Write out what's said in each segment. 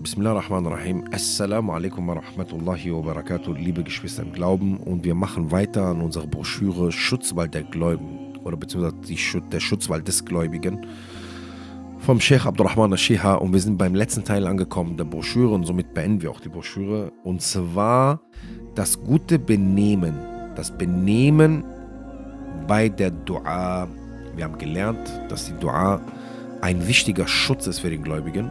Bismillah rahman rahim. Assalamu alaikum wa rahmatullahi wa barakatuh, liebe Geschwister im Glauben. Und wir machen weiter an unserer Broschüre Schutzwald der Gläubigen oder beziehungsweise der Schutzwald des Gläubigen vom Sheikh Abdurrahman al-Shiha. Und wir sind beim letzten Teil angekommen der Broschüre und somit beenden wir auch die Broschüre. Und zwar das gute Benehmen. Das Benehmen bei der Dua. Wir haben gelernt, dass die Dua ein wichtiger Schutz ist für den Gläubigen.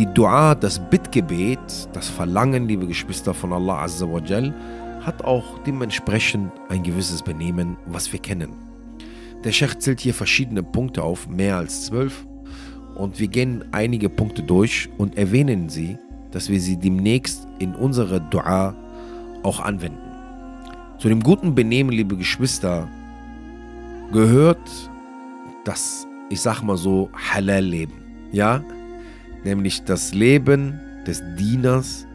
Die Dua, das Bittgebet, das Verlangen, liebe Geschwister von Allah Azza wa Jal, hat auch dementsprechend ein gewisses Benehmen, was wir kennen. Der Sheikh zählt hier verschiedene Punkte auf, mehr als zwölf. Und wir gehen einige Punkte durch und erwähnen sie, dass wir sie demnächst in unserer Dua auch anwenden. Zu dem guten Benehmen, liebe Geschwister, gehört das, ich sag mal so, Halal-Leben. Ja, nämlich das Leben des Dieners,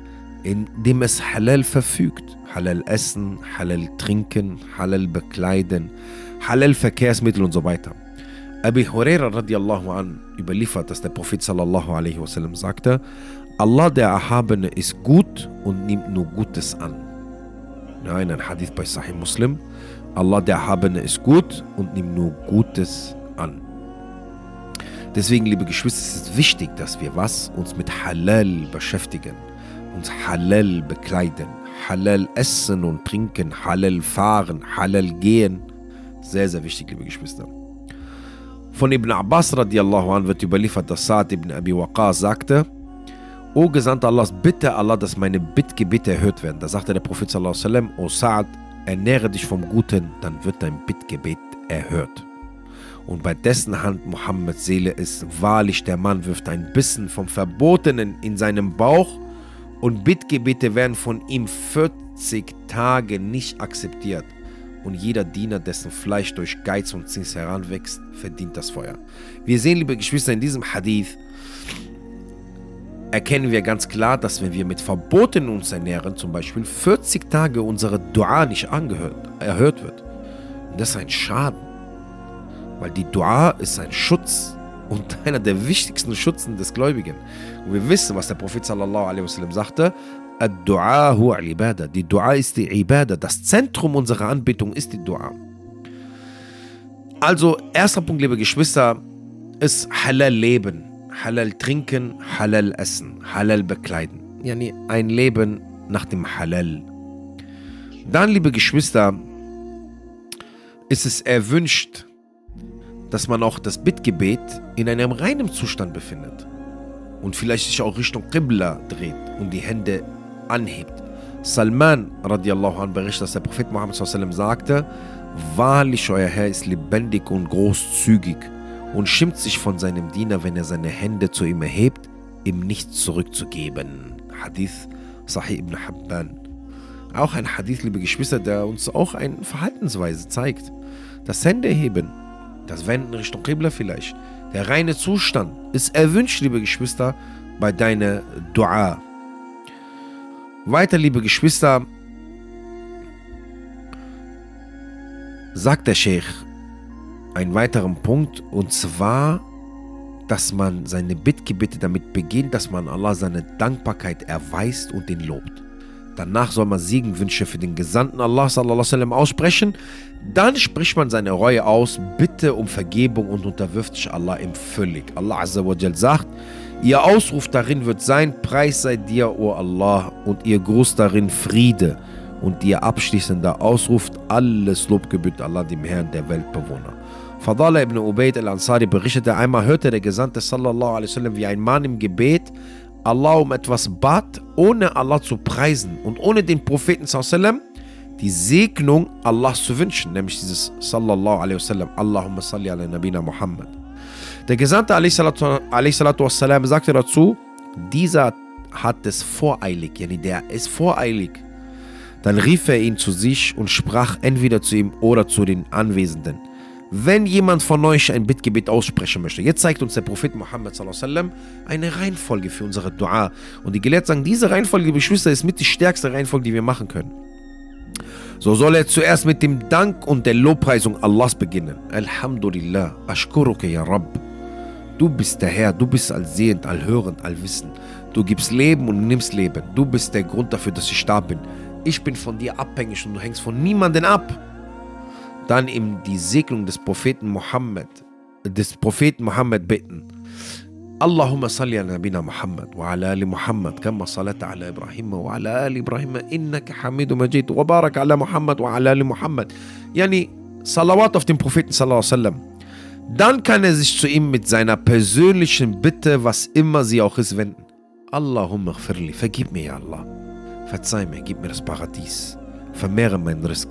in dem es Halal verfügt. Halal essen, Halal trinken, Halal bekleiden, Halal Verkehrsmittel und so weiter. Abi Huraira radiallahu an überliefert, dass der Prophet sallallahu alaihi wasallam sagte, Allah der Erhabene ist gut und nimmt nur Gutes an. Nein, ein Hadith bei Sahih Muslim. Allah der Erhabene ist gut und nimmt nur Gutes an. Deswegen, liebe Geschwister, ist es wichtig, dass wir was uns mit Halal beschäftigen, uns Halal bekleiden, Halal essen und trinken, Halal fahren, Halal gehen. Sehr, sehr wichtig, liebe Geschwister. Von Ibn Abbas radiallahu an wird überliefert, dass Sa'd ibn Abi Waqas sagte, O Gesandter Allahs, bitte Allah, dass meine Bittgebete erhört werden. Da sagte der Prophet sallallahu alaihi wasallam, O Sa'd, ernähre dich vom Guten, dann wird dein Bittgebet erhört und bei dessen Hand Mohammeds Seele ist. Wahrlich, der Mann wirft ein Bissen vom Verbotenen in seinem Bauch und Bittgebete werden von ihm 40 Tage nicht akzeptiert. Und jeder Diener, dessen Fleisch durch Geiz und Zins heranwächst, verdient das Feuer. Wir sehen, liebe Geschwister, in diesem Hadith erkennen wir ganz klar, dass wenn wir mit Verboten uns ernähren, zum Beispiel 40 Tage unsere Dua nicht angehört, erhört wird. Das ist ein Schaden. Weil die Dua ist ein Schutz und einer der wichtigsten Schutzen des Gläubigen. Und wir wissen, was der Prophet sallallahu alaihi wasallam sagte. Die Dua ist die Ibadah. Das Zentrum unserer Anbetung ist die Dua. Also, erster Punkt, liebe Geschwister, ist Halal leben. Halal trinken, Halal essen, Halal bekleiden. Yani ein Leben nach dem Halal. Dann, liebe Geschwister, ist es erwünscht, dass man auch das Bittgebet in einem reinen Zustand befindet und vielleicht sich auch Richtung Qibla dreht und die Hände anhebt. Salman radiallahu anh berichtet, dass der Prophet Muhammad sallam sagte, Wahrlich, euer Herr ist lebendig und großzügig und schimmt sich von seinem Diener, wenn er seine Hände zu ihm erhebt, ihm nichts zurückzugeben. Hadith Sahih ibn Habban. Auch ein Hadith, liebe Geschwister, der uns auch eine Verhaltensweise zeigt. Das Händeheben das Wenden Richtung Qibla vielleicht. Der reine Zustand ist erwünscht, liebe Geschwister, bei deiner Dua. Weiter, liebe Geschwister, sagt der Sheikh einen weiteren Punkt und zwar, dass man seine Bittgebete damit beginnt, dass man Allah seine Dankbarkeit erweist und ihn lobt. Danach soll man Siegenwünsche für den Gesandten Allah aussprechen. Dann spricht man seine Reue aus, bitte um Vergebung und unterwirft sich Allah ihm völlig. Allah Azza wa Jal sagt, ihr Ausruf darin wird sein, Preis sei dir, o Allah, und ihr Gruß darin Friede. Und ihr abschließender Ausruf, alles Lob gebührt Allah, dem Herrn der Weltbewohner. Fadala ibn Ubaid al-Ansari berichtete, einmal hörte der Gesandte sallallahu alaihi wasallam, wie ein Mann im Gebet Allah um etwas bat, ohne Allah zu preisen und ohne den Propheten sallam die Segnung Allahs zu wünschen, nämlich dieses sallallahu alaihi wasallam, Allahumma salli ala nabina Muhammad. Der Gesandte alaihi wassalam sagte dazu, dieser hat es voreilig, yani der ist voreilig. Dann rief er ihn zu sich und sprach entweder zu ihm oder zu den Anwesenden. Wenn jemand von euch ein Bittgebet aussprechen möchte, jetzt zeigt uns der Prophet Muhammad sallam, eine Reihenfolge für unsere Dua. Und die Gelehrten sagen, diese Reihenfolge, Geschwister, ist mit die stärkste Reihenfolge, die wir machen können. So soll er zuerst mit dem Dank und der Lobpreisung Allahs beginnen. Alhamdulillah, ashkuruke ya Rabb. Du bist der Herr, du bist allsehend, allhörend, allwissend. Du gibst Leben und nimmst Leben. Du bist der Grund dafür, dass ich da bin. Ich bin von dir abhängig und du hängst von niemandem ab. Dann ihm die Segnung des Propheten Mohammed, des Propheten Mohammed bitten. اللهم صل على نبينا محمد وعلى ال محمد كما صليت على إبراهيم وعلى ال إبراهيم انك حميد مجيد وبارك على محمد وعلى ال محمد يعني صلوات auf den Propheten sallallahu wasallam dann kann er sich zu ihm mit seiner persönlichen Bitte, was immer sie auch ist, wenden. Allahumma khfirli, vergib mir, ja Allah. Verzeih mir, gib mir das Paradies. Vermehre meinen Risk.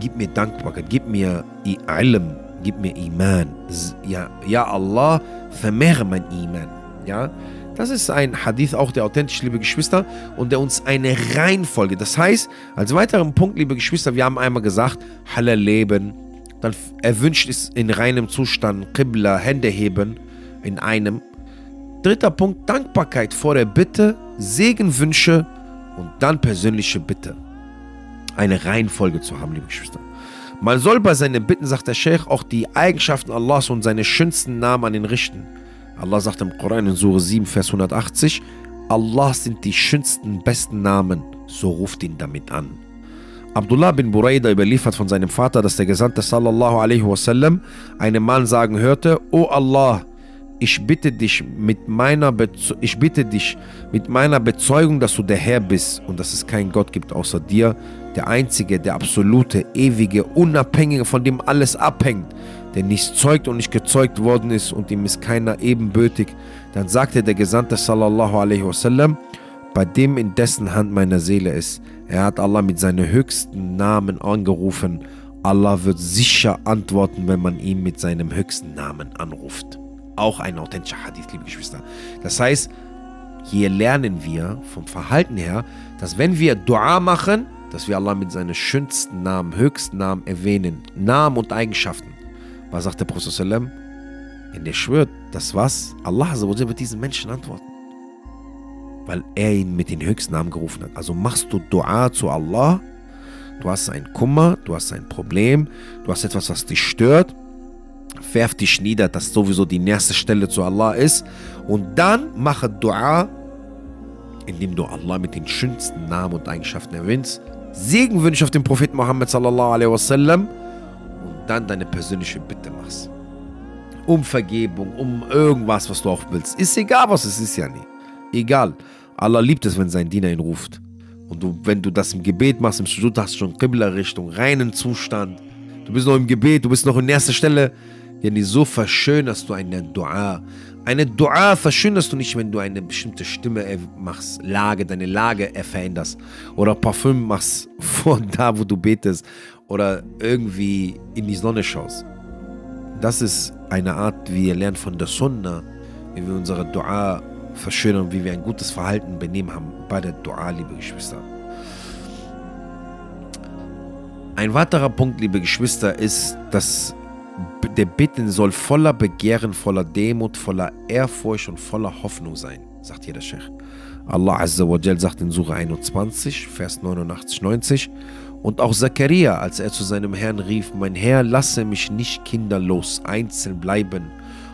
Gib mir Dankbarkeit, gib mir Ilm, gib mir Iman. Ja, ja Allah, vermehre mein Iman. Ja, das ist ein Hadith auch der authentisch, liebe Geschwister, und der uns eine Reihenfolge. Das heißt, als weiteren Punkt, liebe Geschwister, wir haben einmal gesagt, Halal leben, dann erwünscht es in reinem Zustand, Qibla, Hände heben, in einem. Dritter Punkt, Dankbarkeit vor der Bitte, Segenwünsche und dann persönliche Bitte. Eine Reihenfolge zu haben, liebe Geschwister. Man soll bei seinen Bitten, sagt der Sheikh, auch die Eigenschaften Allahs und seine schönsten Namen an ihn richten. Allah sagt im Koran in Surah 7, Vers 180, Allah sind die schönsten, besten Namen, so ruft ihn damit an. Abdullah bin Buraida überliefert von seinem Vater, dass der Gesandte sallallahu alaihi wasallam einen Mann sagen hörte, O Allah, ich bitte dich mit meiner ich bitte dich mit meiner Bezeugung, dass du der Herr bist und dass es keinen Gott gibt außer dir, der einzige, der absolute, ewige, unabhängige, von dem alles abhängt, der nicht zeugt und nicht gezeugt worden ist und ihm ist keiner ebenbürtig. Dann sagte der Gesandte sallallahu alaihi wasallam, bei dem in dessen Hand meine Seele ist. Er hat Allah mit seinen höchsten Namen angerufen. Allah wird sicher antworten, wenn man ihn mit seinem höchsten Namen anruft. Auch ein authentischer Hadith, liebe Geschwister. Das heißt, hier lernen wir vom Verhalten her, dass wenn wir Dua machen, dass wir Allah mit seinen schönsten Namen, höchsten Namen erwähnen, Namen und Eigenschaften. Was sagt der Prophet? Wenn der schwört, das was, Allah wird diesen Menschen antworten weil er ihn mit den höchsten Namen gerufen hat. Also machst du Dua zu Allah, du hast einen Kummer, du hast ein Problem, du hast etwas, was dich stört, werf dich nieder, dass sowieso die nächste Stelle zu Allah ist und dann mache Dua, indem du Allah mit den schönsten Namen und Eigenschaften erwähnst, Segen wünsche auf den Propheten Muhammad sallallahu alaihi wasallam und dann deine persönliche Bitte machst. Um Vergebung, um irgendwas, was du auch willst. Ist egal, was es ist ja nie. Egal. Allah liebt es, wenn sein Diener ihn ruft. Und du, wenn du das im Gebet machst, im Sujud hast du schon Qibla-Richtung, reinen Zustand. Du bist noch im Gebet, du bist noch in erster Stelle. Yani so verschönerst du eine Dua. Eine Dua verschönerst du nicht, wenn du eine bestimmte Stimme machst, Lage, deine Lage veränderst. Oder Parfüm machst vor da, wo du betest. Oder irgendwie in die Sonne schaust. Das ist eine Art, wie wir lernen von der Sunna, wie wir unsere Dua verschönern, wie wir ein gutes Verhalten benehmen haben bei der Dua, liebe Geschwister. Ein weiterer Punkt, liebe Geschwister, ist, dass der Bitten soll voller Begehren, voller Demut, voller Ehrfurcht und voller Hoffnung sein, sagt hier der Sheikh. Allah Azza wa Jal sagt in Surah 21, Vers 89, 90 und auch Zachariah, als er zu seinem Herrn rief, mein Herr, lasse mich nicht kinderlos einzeln bleiben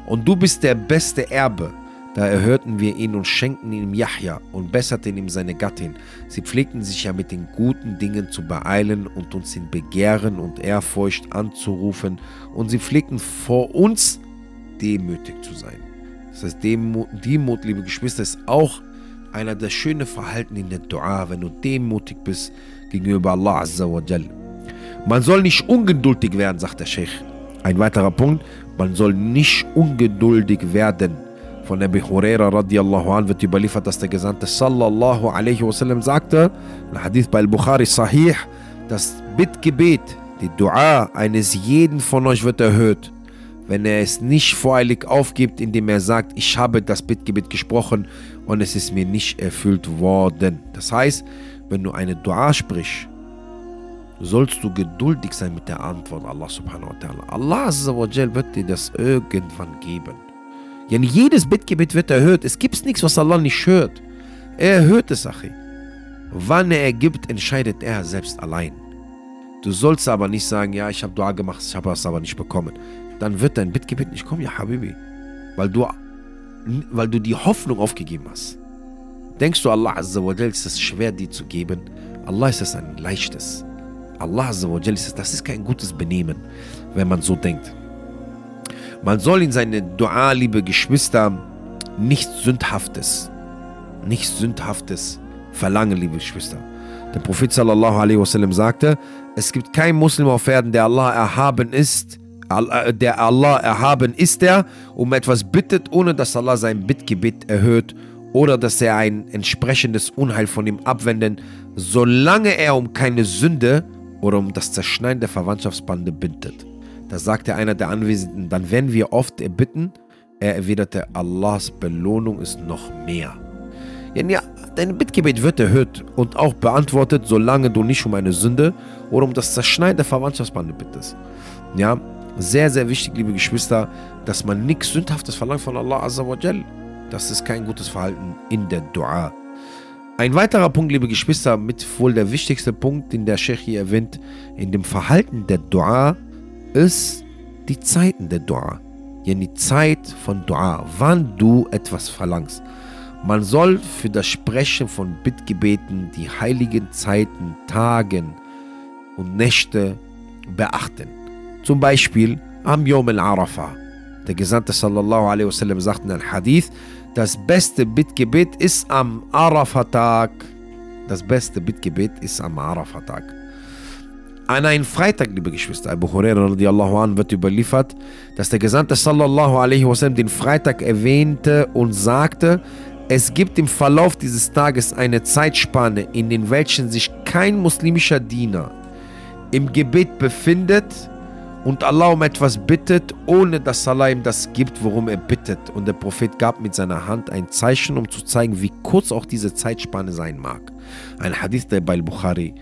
und du bist der beste Erbe, da erhörten wir ihn und schenkten ihm Yahya und besserten ihm seine Gattin. Sie pflegten sich ja mit den guten Dingen zu beeilen und uns in Begehren und Ehrfurcht anzurufen. Und sie pflegten vor uns demütig zu sein. Das heißt, Demut, liebe Geschwister, ist auch einer der schönen Verhalten in der Dua, wenn du demütig bist gegenüber Allah Azza wa. Man soll nicht ungeduldig werden, sagt der Sheikh. Ein weiterer Punkt, man soll nicht ungeduldig werden. Von Abi Huraira radiallahu an wird überliefert, dass der Gesandte sallallahu alaihi wasallam sagte, ein Hadith bei Al-Bukhari sahih, das Bittgebet, die Dua eines jeden von euch wird erhöht, wenn er es nicht voreilig aufgibt, indem er sagt, ich habe das Bittgebet gesprochen und es ist mir nicht erfüllt worden. Das heißt, wenn du eine Dua sprichst, sollst du geduldig sein mit der Antwort Allah subhanahu wa ta'ala. Allah wird dir das irgendwann geben. Yani jedes Bittgebet wird erhört. Es gibt nichts, was Allah nicht hört. Er erhört es, Achi. Wann er gibt, entscheidet er selbst allein. Du sollst aber nicht sagen, ja, ich habe Dua gemacht, ich habe es aber nicht bekommen. Dann wird dein Bittgebet nicht kommen, ja, Habibi. weil du, weil du die Hoffnung aufgegeben hast. Denkst du, Allah ist es schwer, die zu geben? Allah ist es ein leichtes. Allah ist es, das ist kein gutes Benehmen, wenn man so denkt. Man soll in seine Dua, liebe Geschwister, nichts Sündhaftes, nichts Sündhaftes verlangen, liebe Geschwister. Der Prophet sallallahu alaihi wasallam sagte, es gibt keinen Muslim auf Erden, der Allah erhaben ist, äh, der Allah erhaben ist er, um etwas bittet, ohne dass Allah sein Bittgebet erhöht oder dass er ein entsprechendes Unheil von ihm abwenden, solange er um keine Sünde oder um das Zerschneiden der Verwandtschaftsbande bittet. Da sagte einer der Anwesenden, dann werden wir oft erbitten, er erwiderte, Allahs Belohnung ist noch mehr. Ja, dein Bittgebet wird erhöht und auch beantwortet, solange du nicht um eine Sünde oder um das Zerschneiden der Verwandtschaftsbande bittest. Ja, sehr, sehr wichtig, liebe Geschwister, dass man nichts Sündhaftes verlangt von Allah Azza wa Jal. Das ist kein gutes Verhalten in der Dua. Ein weiterer Punkt, liebe Geschwister, mit wohl der wichtigste Punkt, den der Sheikh hier erwähnt, in dem Verhalten der Dua, ist die Zeiten der Dua. Ja, die Zeit von Dua, wann du etwas verlangst. Man soll für das Sprechen von Bittgebeten die heiligen Zeiten, Tagen und Nächte beachten. Zum Beispiel am Yom al-Arafah. Der Gesandte sallallahu alaihi wasallam sagt in einem Hadith, das beste Bittgebet ist am Arafat-Tag. Das beste Bittgebet ist am Arafat-Tag. An einem Freitag, liebe Geschwister, Abu Huraira wird überliefert, dass der Gesandte sallallahu alaihi wasallam den Freitag erwähnte und sagte, es gibt im Verlauf dieses Tages eine Zeitspanne, in den welchen sich kein muslimischer Diener im Gebet befindet und Allah um etwas bittet, ohne dass Allah ihm das gibt, worum er bittet. Und der Prophet gab mit seiner Hand ein Zeichen, um zu zeigen, wie kurz auch diese Zeitspanne sein mag. Ein Hadith, der bei Bukhari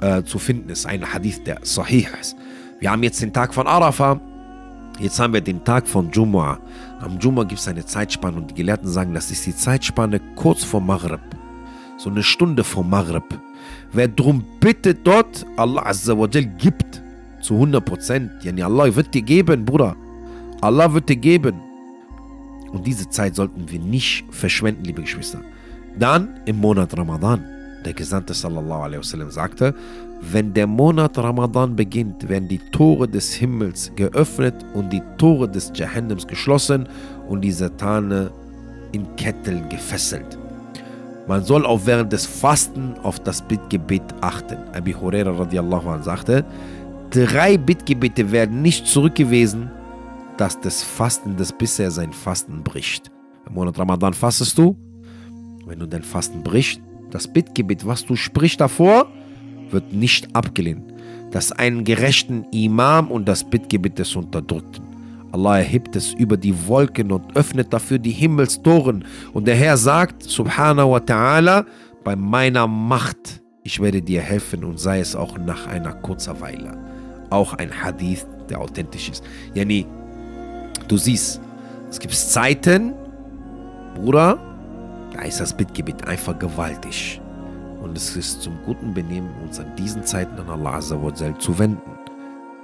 äh, zu finden ist, ein Hadith, der sahih ist. Wir haben jetzt den Tag von Arafah, jetzt haben wir den Tag von Jumu'ah. Am Jumu'ah gibt es eine Zeitspanne und die Gelehrten sagen, das ist die Zeitspanne kurz vor Maghrib. So eine Stunde vor Maghrib. Wer drum bittet dort, Allah Azza wa gibt zu 100 Prozent. Yani Allah wird dir geben, Bruder. Allah wird dir geben. Und diese Zeit sollten wir nicht verschwenden, liebe Geschwister. Dann im Monat Ramadan. Der Gesandte sallallahu alaihi wasallam sagte, wenn der Monat Ramadan beginnt, werden die Tore des Himmels geöffnet und die Tore des Jahannems geschlossen und die Satane in Ketteln gefesselt. Man soll auch während des Fasten auf das Bittgebet achten. Abi Huraira radiallahu anh sagte, Drei Bittgebete werden nicht zurückgewiesen, dass das Fasten das bisher sein Fasten bricht. Im Monat Ramadan fastest du. Wenn du dein Fasten bricht, das Bittgebet, was du sprichst davor, wird nicht abgelehnt. Das einen gerechten Imam und das Bittgebet des Unterdrückten. Allah erhebt es über die Wolken und öffnet dafür die Himmelstoren. Und der Herr sagt, Subhanahu wa ta'ala, bei meiner Macht, ich werde dir helfen und sei es auch nach einer kurzer Weile auch ein Hadith, der authentisch ist. Yani, du siehst, es gibt Zeiten, Bruder, da ist das Bittgebet einfach gewaltig. Und es ist zum guten Benehmen, uns an diesen Zeiten an Allah zu wenden.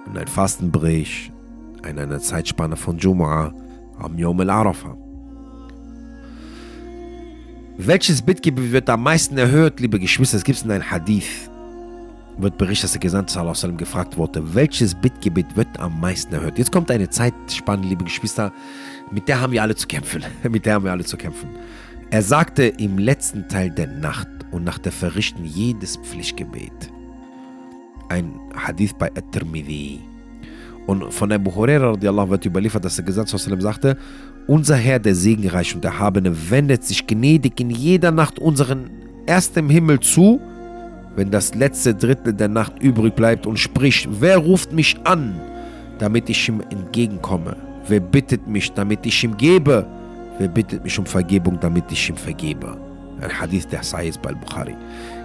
Und ein Fasten bricht, in einer Zeitspanne von Jumu'ah, am Yom al-Arafah. Welches Bittgebet wird am meisten erhört, liebe Geschwister? Es gibt in einem Hadith wird berichtet, dass der Gesandte sallam gefragt wurde, welches Bittgebet wird am meisten erhört. Jetzt kommt eine Zeitspanne, liebe Geschwister, mit der haben wir alle zu kämpfen. mit der haben wir alle zu kämpfen. Er sagte im letzten Teil der Nacht und nach der Verrichten jedes Pflichtgebet. Ein Hadith bei At-Tirmidhi. Und von Abu Huraira wird überliefert, dass der Gesandte sagte, unser Herr, der Segenreich und Erhabene, wendet sich gnädig in jeder Nacht unseren ersten Himmel zu wenn das letzte Drittel der Nacht übrig bleibt und spricht, wer ruft mich an, damit ich ihm entgegenkomme? Wer bittet mich, damit ich ihm gebe? Wer bittet mich um Vergebung, damit ich ihm vergebe? Ein Hadith der Sahih bei Bukhari.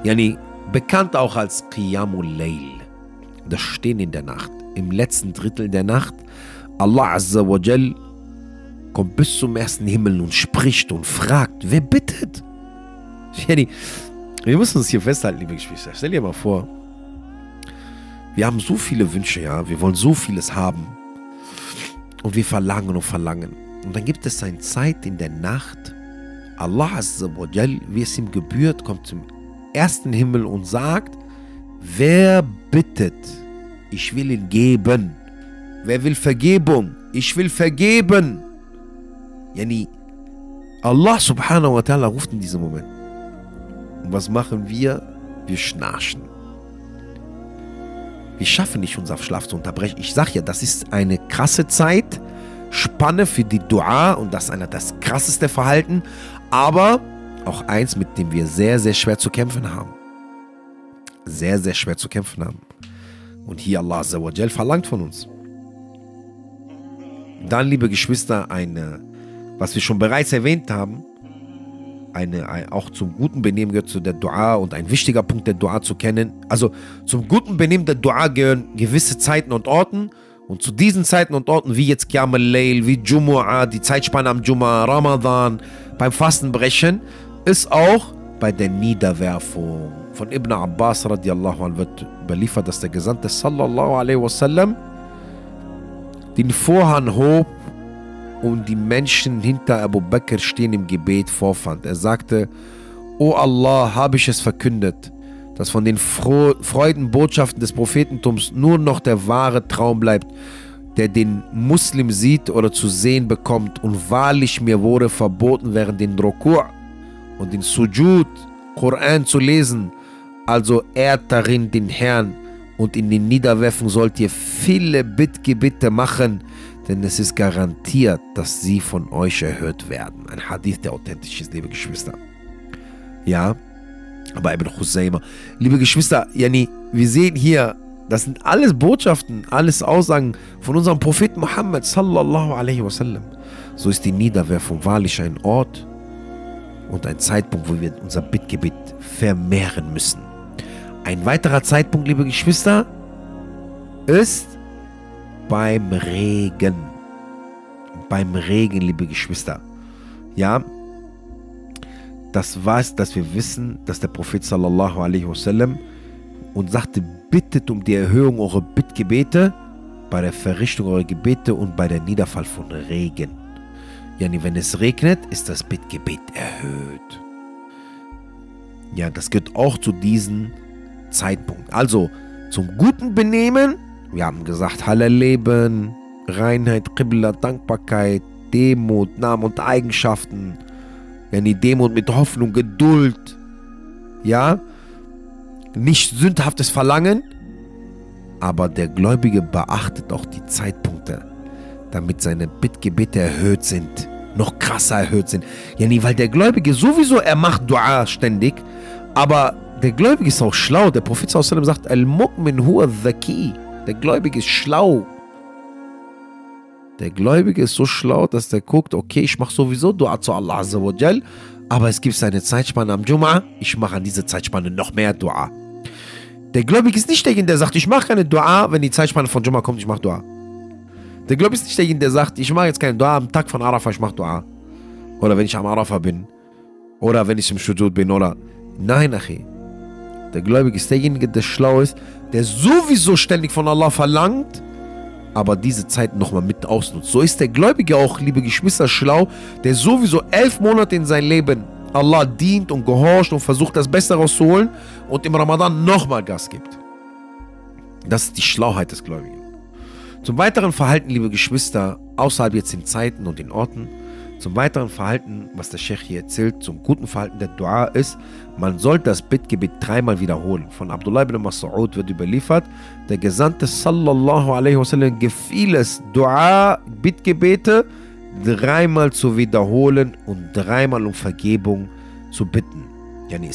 Yani, bekannt auch als Qiyamul Layl. Das Stehen in der Nacht. Im letzten Drittel der Nacht. Allah Azza wa Jal kommt bis zum ersten Himmel und spricht und fragt, wer bittet? Yani, wir müssen uns hier festhalten, liebe Geschwister. Stell dir mal vor, wir haben so viele Wünsche, ja. Wir wollen so vieles haben. Und wir verlangen und verlangen. Und dann gibt es eine Zeit in der Nacht, Allah Azzawajal, wie es ihm gebührt, kommt zum ersten Himmel und sagt, wer bittet, ich will ihn geben. Wer will Vergebung? Ich will vergeben. Yani, Allah subhanahu wa ta'ala ruft in diesem Moment. Und was machen wir? Wir schnarchen. Wir schaffen nicht, unseren Schlaf zu unterbrechen. Ich sage ja, das ist eine krasse Zeit, Spanne für die Dua und das ist einer das krasseste Verhalten, aber auch eins, mit dem wir sehr, sehr schwer zu kämpfen haben. Sehr, sehr schwer zu kämpfen haben. Und hier Allah Azzawajal verlangt von uns. Dann, liebe Geschwister, eine, was wir schon bereits erwähnt haben, eine, ein, auch zum guten Benehmen gehört zu der Dua und ein wichtiger Punkt der Dua zu kennen. Also zum guten Benehmen der Dua gehören gewisse Zeiten und Orten. Und zu diesen Zeiten und Orten, wie jetzt Qiyam al-Layl, wie Jumu'ah, die Zeitspanne am Jumu'ah, Ramadan, beim Fastenbrechen, ist auch bei der Niederwerfung. Von Ibn Abbas radiallahu anh wird überliefert, dass der Gesandte sallallahu alaihi wasallam den Vorhang hob und die Menschen hinter Abu Bakr stehen im Gebet vorfand. Er sagte, O Allah, habe ich es verkündet, dass von den Fro Freudenbotschaften des Prophetentums nur noch der wahre Traum bleibt, der den Muslim sieht oder zu sehen bekommt. Und wahrlich mir wurde verboten, während den Rukur' und den Sujud Koran zu lesen. Also ehrt darin den Herrn und in den Niederwerfen sollt ihr viele Bittgebete machen, denn es ist garantiert, dass sie von euch erhört werden. Ein Hadith, der authentisch ist, liebe Geschwister. Ja, aber Ibn Husayma. Liebe Geschwister, Yani, wir sehen hier, das sind alles Botschaften, alles Aussagen von unserem Propheten Muhammad sallallahu alaihi wasallam. So ist die Niederwerfung wahrlich ein Ort und ein Zeitpunkt, wo wir unser Bittgebet vermehren müssen. Ein weiterer Zeitpunkt, liebe Geschwister, ist beim Regen. Beim Regen, liebe Geschwister. Ja, das war es, dass wir wissen, dass der Prophet sallallahu alaihi wasallam uns sagte, bittet um die Erhöhung eurer Bittgebete bei der Verrichtung eurer Gebete und bei der Niederfall von Regen. Yani, wenn es regnet, ist das Bittgebet erhöht. Ja, das gehört auch zu diesem Zeitpunkt. Also zum guten Benehmen, wir haben gesagt, Halal Leben, Reinheit, Qibla, Dankbarkeit, Demut, Namen und Eigenschaften, wenn die Demut mit Hoffnung, Geduld, ja, nicht sündhaftes Verlangen, aber der Gläubige beachtet auch die Zeitpunkte, damit seine Bittgebete erhöht sind, noch krasser erhöht sind. Ja, nie, weil der Gläubige sowieso, er macht Dua ständig, aber der Gläubige ist auch schlau. Der Prophet sagt, Al-Mu'min huwa dhaki. Der Gläubige ist schlau. Der Gläubige ist so schlau, dass der guckt, okay, ich mache sowieso Dua zu Allah Azzawajal, aber es gibt eine Zeitspanne am Jum'a, ich mache an dieser Zeitspanne noch mehr Dua. Der Gläubige ist nicht derjenige, der sagt, ich mache keine Dua, wenn die Zeitspanne von Jum'a kommt, ich mache Dua. Der Gläubige ist nicht derjenige, der sagt, ich mache jetzt keine Dua am Tag von Arafah, ich mache Dua. Oder wenn ich am Arafah bin. Oder wenn ich im Shujud bin. Oder. Nein, Achi. Der Gläubige ist derjenige, der schlau ist, der sowieso ständig von Allah verlangt, aber diese Zeit nochmal mit ausnutzt. So ist der Gläubige auch, liebe Geschwister, schlau, der sowieso elf Monate in sein Leben Allah dient und gehorcht und versucht, das Beste rauszuholen und im Ramadan nochmal Gas gibt. Das ist die Schlauheit des Gläubigen. Zum weiteren Verhalten, liebe Geschwister, außerhalb jetzt den Zeiten und den Orten, zum weiteren Verhalten, was der Sheikh hier erzählt, zum guten Verhalten der Dua ist, man soll das Bittgebet dreimal wiederholen. Von Abdullah ibn Mas'ud wird überliefert, der Gesandte sallallahu alaihi wasallam gefiel es, Dua, Bittgebete dreimal zu wiederholen und dreimal um Vergebung zu bitten. Yani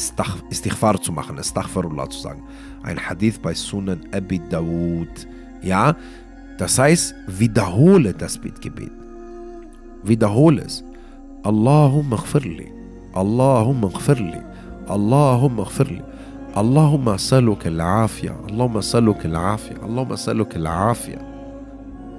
Istighfar zu machen, Astaghfirullah zu sagen. Ein Hadith bei Sunan Abi Dawud. Ja, das heißt, wiederhole das Bittgebet. Wiederhole es. Allahumma gfirli. Allahumma gfirli. Allahumma gfirli. اللهم اسالك العافيه اللهم اسالك العافيه اللهم اسالك العافيه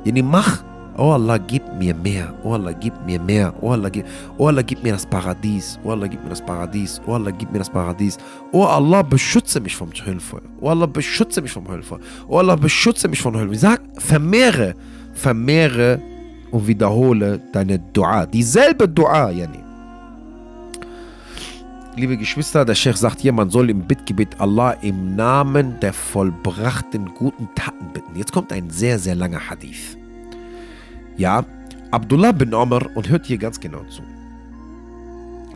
يعني mach Oh Allah, gib mir mehr. Oh Allah, gib mir mehr. Oh Allah, gib, oh Allah, gib mir das Paradies. Oh Allah, gib mir das Paradies. Oh Allah, gib mir das Paradies. Oh Allah, beschütze mich vom Höllenfeuer. Oh Allah, beschütze mich vom Höllenfeuer. Oh Allah, beschütze mich vom Höllenfeuer. Sag, vermehre, vermehre und wiederhole deine Dua. Dieselbe Dua, Yani. Liebe Geschwister, der Sheikh sagt hier, man soll im Bittgebet Allah im Namen der vollbrachten guten Taten bitten. Jetzt kommt ein sehr, sehr langer Hadith. Ja, Abdullah bin Omar, und hört hier ganz genau zu.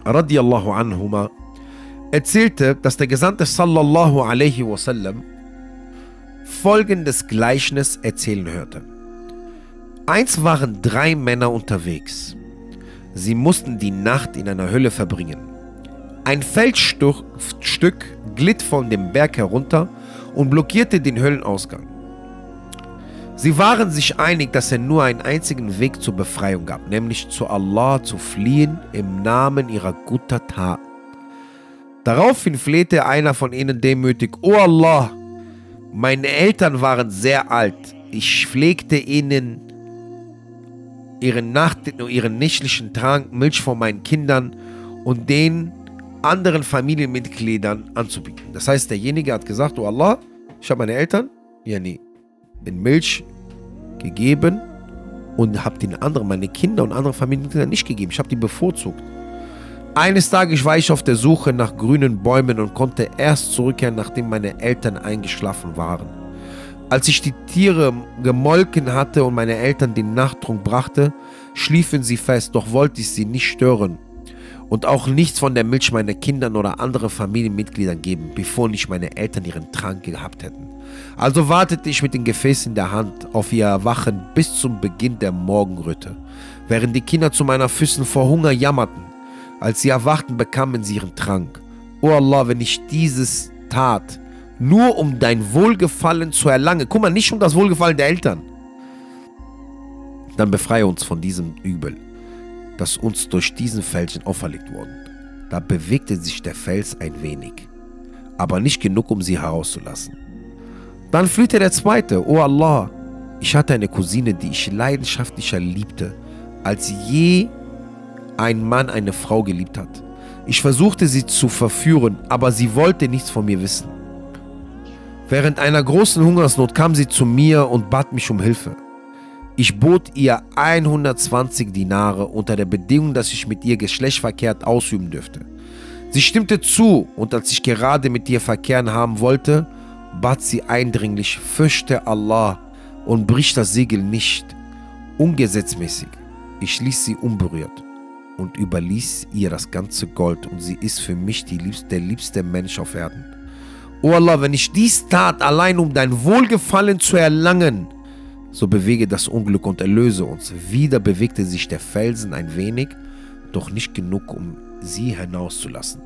Radiallahu anhuma, erzählte, dass der Gesandte sallallahu alaihi wasallam folgendes Gleichnis erzählen hörte. Eins waren drei Männer unterwegs. Sie mussten die Nacht in einer Hölle verbringen. Ein Feldstück glitt von dem Berg herunter und blockierte den Höllenausgang. Sie waren sich einig, dass er nur einen einzigen Weg zur Befreiung gab, nämlich zu Allah zu fliehen im Namen ihrer guter Taten. Daraufhin flehte einer von ihnen demütig, O Allah, meine Eltern waren sehr alt. Ich pflegte ihnen ihren, Nacht, ihren nächtlichen Trank, Milch von meinen Kindern und den anderen Familienmitgliedern anzubieten. Das heißt, derjenige hat gesagt, oh Allah, ich habe meine Eltern, ja nee, in Milch gegeben und habe den anderen, meine Kinder und andere Familienmitglieder nicht gegeben. Ich habe die bevorzugt. Eines Tages war ich auf der Suche nach grünen Bäumen und konnte erst zurückkehren, nachdem meine Eltern eingeschlafen waren. Als ich die Tiere gemolken hatte und meine Eltern den Nachttrunk brachte, schliefen sie fest, doch wollte ich sie nicht stören und auch nichts von der Milch meiner Kindern oder anderen Familienmitgliedern geben, bevor nicht meine Eltern ihren Trank gehabt hätten. Also wartete ich mit dem Gefäß in der Hand auf ihr Erwachen bis zum Beginn der Morgenröte, während die Kinder zu meiner Füßen vor Hunger jammerten. Als sie erwachten, bekamen sie ihren Trank. O oh Allah, wenn ich dieses tat, nur um dein Wohlgefallen zu erlangen, guck mal, nicht um das Wohlgefallen der Eltern, dann befreie uns von diesem Übel das uns durch diesen Felsen auferlegt worden. Da bewegte sich der Fels ein wenig, aber nicht genug, um sie herauszulassen. Dann flühte der zweite, O Allah, ich hatte eine Cousine, die ich leidenschaftlicher liebte, als je ein Mann eine Frau geliebt hat. Ich versuchte sie zu verführen, aber sie wollte nichts von mir wissen. Während einer großen Hungersnot kam sie zu mir und bat mich um Hilfe. Ich bot ihr 120 Dinare unter der Bedingung, dass ich mit ihr Geschlechtsverkehr ausüben dürfte. Sie stimmte zu und als ich gerade mit ihr Verkehren haben wollte, bat sie eindringlich, fürchte Allah und brich das Segel nicht. Ungesetzmäßig. Ich ließ sie unberührt und überließ ihr das ganze Gold und sie ist für mich liebste, der liebste Mensch auf Erden. O Allah, wenn ich dies tat, allein um dein Wohlgefallen zu erlangen, so bewege das Unglück und erlöse uns. Wieder bewegte sich der Felsen ein wenig, doch nicht genug, um sie hinauszulassen.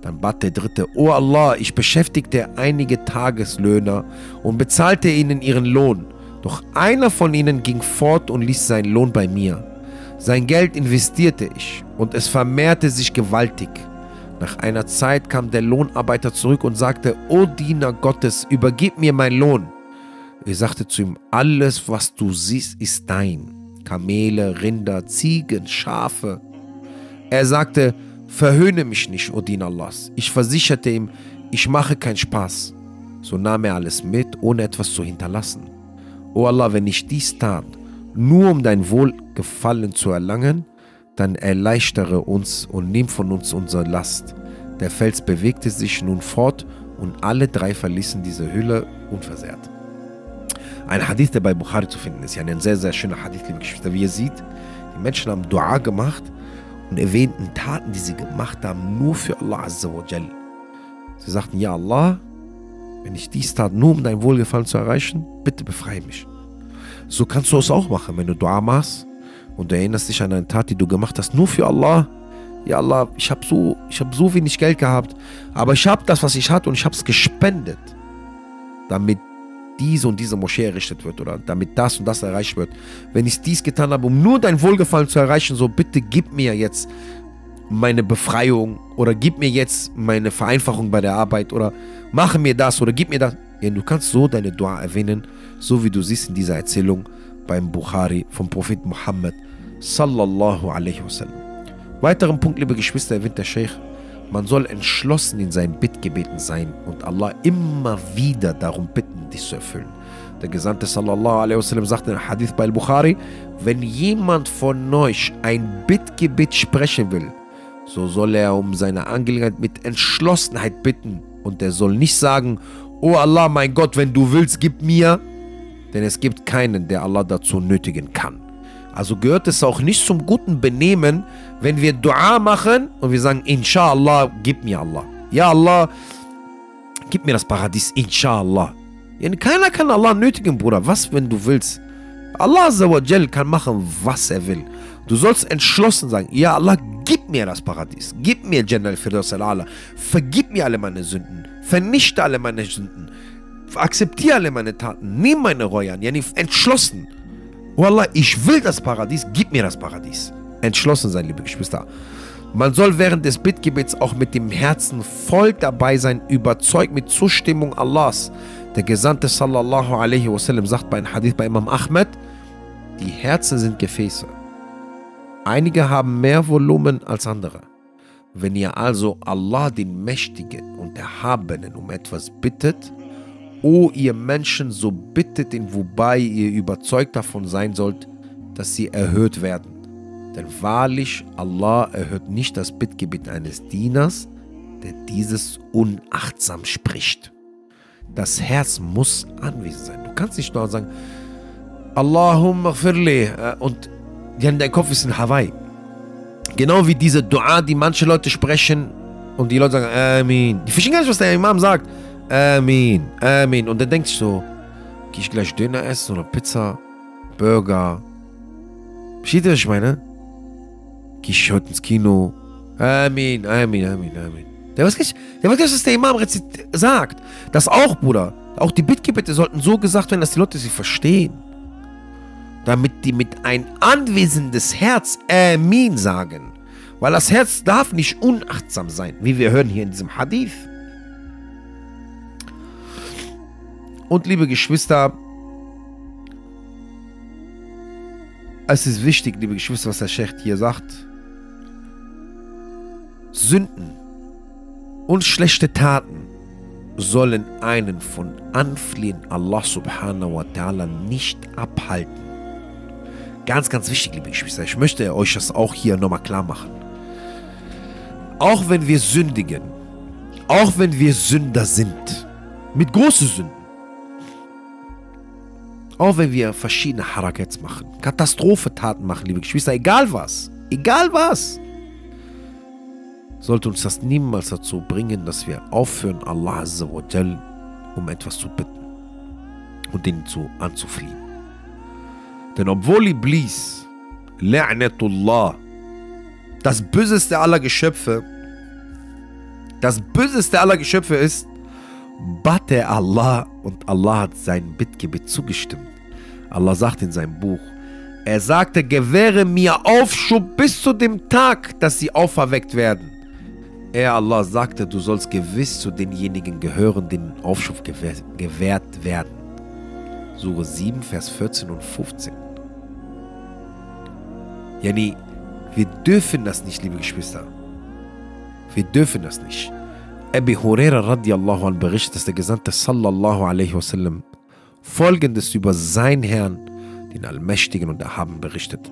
Dann bat der dritte, O Allah, ich beschäftigte einige Tageslöhner und bezahlte ihnen ihren Lohn. Doch einer von ihnen ging fort und ließ seinen Lohn bei mir. Sein Geld investierte ich und es vermehrte sich gewaltig. Nach einer Zeit kam der Lohnarbeiter zurück und sagte, O Diener Gottes, übergib mir meinen Lohn. Er sagte zu ihm, alles, was du siehst, ist dein. Kamele, Rinder, Ziegen, Schafe. Er sagte, verhöhne mich nicht, O Din Allahs. Ich versicherte ihm, ich mache keinen Spaß. So nahm er alles mit, ohne etwas zu hinterlassen. O Allah, wenn ich dies tat, nur um dein Wohlgefallen zu erlangen, dann erleichtere uns und nimm von uns unsere Last. Der Fels bewegte sich nun fort und alle drei verließen diese Hülle unversehrt. Ein Hadith, der bei Bukhari zu finden ist. Ja, ein sehr, sehr schöner Hadith, liebe Geschwister. Wie ihr seht, die Menschen haben Dua gemacht und erwähnten Taten, die sie gemacht haben, nur für Allah Azza wa Jal. Sie sagten, ja Allah, wenn ich dies tat, nur um dein Wohlgefallen zu erreichen, bitte befreie mich. So kannst du es auch machen, wenn du Dua machst und du erinnerst dich an eine Tat, die du gemacht hast, nur für Allah. Ja Allah, ich habe so, hab so wenig Geld gehabt, aber ich habe das, was ich hatte und ich habe es gespendet, damit diese und diese Moschee errichtet wird oder damit das und das erreicht wird. Wenn ich dies getan habe, um nur dein Wohlgefallen zu erreichen, so bitte gib mir jetzt meine Befreiung oder gib mir jetzt meine Vereinfachung bei der Arbeit oder mache mir das oder gib mir das. Ja, du kannst so deine Dua erwähnen, so wie du siehst in dieser Erzählung beim Bukhari vom Prophet Muhammad sallallahu alaihi wasallam. Weiteren Punkt, liebe Geschwister, erwähnt der Sheikh, man soll entschlossen in seinen Bittgebeten sein und Allah immer wieder darum bitten, dies zu erfüllen. Der Gesandte sallallahu alaihi wasallam sagt in Hadith bei Al-Bukhari, wenn jemand von euch ein Bittgebet sprechen will, so soll er um seine Angelegenheit mit Entschlossenheit bitten und er soll nicht sagen, oh Allah, mein Gott, wenn du willst, gib mir, denn es gibt keinen, der Allah dazu nötigen kann. Also gehört es auch nicht zum guten Benehmen, wenn wir Dua machen und wir sagen, Inshallah, gib mir Allah. Ja, Allah, gib mir das Paradies, Inshallah. Keiner kann Allah nötigen, Bruder. Was, wenn du willst? Allah kann machen, was er will. Du sollst entschlossen sagen, ja Allah, gib mir das Paradies. Gib mir Jannah al-Firdaus al-Ala. Vergib mir alle meine Sünden. Vernichte alle meine Sünden. Akzeptiere alle meine Taten. Nimm meine Reue an. Yani entschlossen. Oh Allah, ich will das Paradies. Gib mir das Paradies. Entschlossen sein, liebe Geschwister. Man soll während des Bittgebets auch mit dem Herzen voll dabei sein, überzeugt mit Zustimmung Allahs. Der Gesandte sallallahu alaihi wasallam sagt bei einem Hadith bei Imam Ahmed, die Herzen sind Gefäße. Einige haben mehr Volumen als andere. Wenn ihr also Allah, den Mächtigen und Erhabenen, um etwas bittet, o ihr Menschen, so bittet ihn, wobei ihr überzeugt davon sein sollt, dass sie erhöht werden. Denn wahrlich, Allah erhört nicht das Bittgebet eines Dieners, der dieses unachtsam spricht. Das Herz muss anwesend sein. Du kannst nicht nur sagen, Allahumma firli äh, und dein Kopf ist in Hawaii. Genau wie diese Dua, die manche Leute sprechen und die Leute sagen Amin. Die verstehen gar nicht, was der Imam sagt. Amin, Amin. Und dann denkt sich so, gehe ich gleich Döner essen oder Pizza, Burger. Versteht ihr, was ich meine? Gehe ich heute ins Kino. Amin, Amin, Amin, Amin. Der weiß nicht, der weiß nicht, was der Imam sagt. Das auch, Bruder. Auch die Bittgebete sollten so gesagt werden, dass die Leute sie verstehen damit die mit ein anwesendes Herz Amin sagen. Weil das Herz darf nicht unachtsam sein, wie wir hören hier in diesem Hadith. Und liebe Geschwister, es ist wichtig, liebe Geschwister, was der Sheikh hier sagt. Sünden und schlechte Taten sollen einen von Anflehen Allah subhanahu wa ta'ala nicht abhalten. Ganz, ganz wichtig, liebe Geschwister. Ich möchte euch das auch hier nochmal klar machen. Auch wenn wir sündigen, auch wenn wir Sünder sind, mit großen Sünden, auch wenn wir verschiedene Harakets machen, Katastrophetaten machen, liebe Geschwister, egal was, egal was, sollte uns das niemals dazu bringen, dass wir aufhören, Allah um etwas zu bitten und ihn zu anzufliehen. Denn obwohl Iblis, La'natullah, das böseste aller Geschöpfe, das böseste aller Geschöpfe ist, bat er Allah und Allah hat sein Bittgebet zugestimmt. Allah sagt in seinem Buch, er sagte, gewähre mir Aufschub bis zu dem Tag, dass sie auferweckt werden. Er, Allah, sagte, du sollst gewiss zu denjenigen gehören, denen Aufschub gewährt werden. Sure 7, Vers 14 und 15. Yani, wir dürfen das nicht, liebe Geschwister. Wir dürfen das nicht. Abi Huraira radiallahu an berichtet, dass der Gesandte sallallahu alaihi wasallam folgendes über seinen Herrn, den Allmächtigen und Erhaben, berichtete.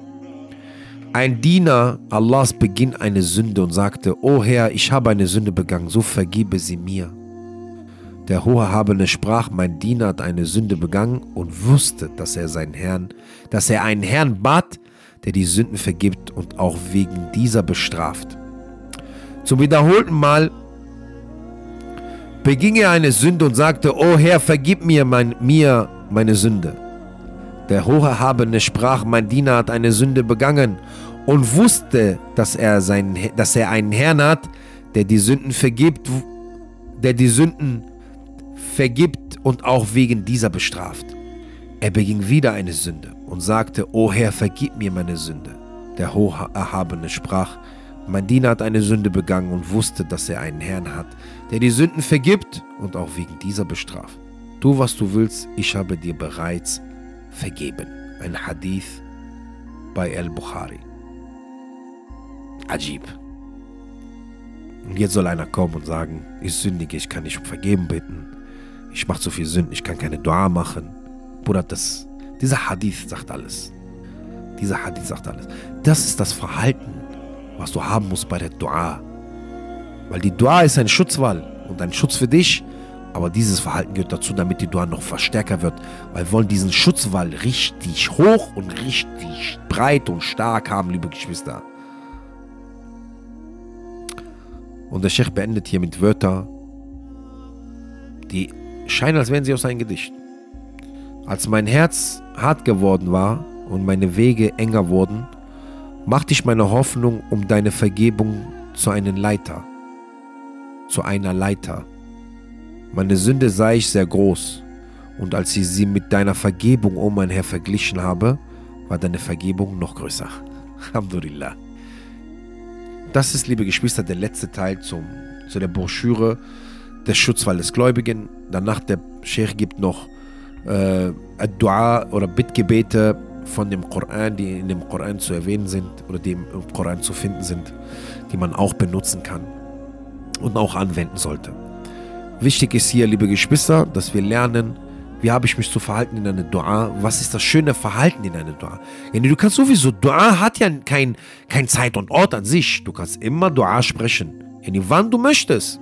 Ein Diener Allahs beging eine Sünde und sagte, O Herr, ich habe eine Sünde begangen, so vergebe sie mir. Der Hoherhabene sprach, mein Diener hat eine Sünde begangen und wusste, dass er seinen Herrn, dass er einen Herrn bat, der die Sünden vergibt und auch wegen dieser bestraft. Zum wiederholten Mal beging er eine Sünde und sagte, O Herr, vergib mir, mein, mir meine Sünde. Der Hoherhabene sprach, mein Diener hat eine Sünde begangen und wusste, dass er, sein, dass er einen Herrn hat, der die Sünden vergibt, der die Sünden vergibt und auch wegen dieser bestraft. Er beging wieder eine Sünde und sagte, O Herr, vergib mir meine Sünde. Der Hocherhabene sprach, mein Diener hat eine Sünde begangen und wusste, dass er einen Herrn hat, der die Sünden vergibt und auch wegen dieser bestraft. Tu, was du willst, ich habe dir bereits vergeben. Ein Hadith bei Al-Bukhari. Ajib. Und jetzt soll einer kommen und sagen, ich sündige, ich kann nicht um Vergeben bitten. Ich mache zu viel Sünden, ich kann keine Dua machen. Bruder, das, dieser Hadith sagt alles. Dieser Hadith sagt alles. Das ist das Verhalten, was du haben musst bei der Dua. Weil die Dua ist ein Schutzwall und ein Schutz für dich. Aber dieses Verhalten gehört dazu, damit die Dua noch verstärker wird. Weil wir wollen diesen Schutzwall richtig hoch und richtig breit und stark haben, liebe Geschwister. Und der Sheikh beendet hier mit Wörtern, die scheinen, als wären sie aus einem Gedicht. Als mein Herz hart geworden war und meine Wege enger wurden, machte ich meine Hoffnung um deine Vergebung zu einem Leiter, zu einer Leiter. Meine Sünde sah ich sehr groß, und als ich sie mit deiner Vergebung, o oh mein Herr, verglichen habe, war deine Vergebung noch größer. Alhamdulillah. Das ist, liebe Geschwister, der letzte Teil zum, zu der Broschüre der Schutzwall des Gläubigen. Danach der Sheikh gibt noch äh, Dua oder Bittgebete von dem Koran, die in dem Koran zu erwähnen sind oder die im Koran zu finden sind, die man auch benutzen kann und auch anwenden sollte. Wichtig ist hier, liebe Geschwister, dass wir lernen, wie habe ich mich zu verhalten in einer Dua? Was ist das schöne Verhalten in einer Dua? du kannst sowieso, Dua hat ja kein, kein Zeit und Ort an sich. Du kannst immer Dua sprechen. wann du möchtest.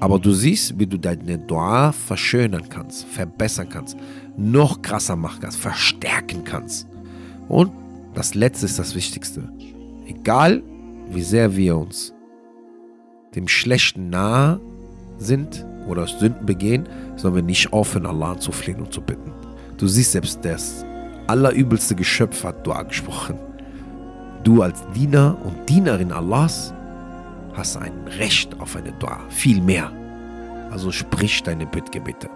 Aber du siehst, wie du deine Dua verschönern kannst, verbessern kannst, noch krasser machen kannst, verstärken kannst. Und das Letzte ist das Wichtigste. Egal, wie sehr wir uns dem Schlechten nahe sind oder Sünden begehen, sollen wir nicht aufhören, Allah zu flehen und zu bitten. Du siehst selbst, das allerübelste Geschöpf hat Dua gesprochen. Du als Diener und Dienerin Allahs hast ein Recht auf eine Dua, viel mehr. Also sprich deine Bittgebete.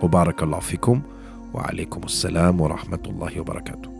Wa fikum wa alaikum assalam wa rahmatullahi wa barakatuh.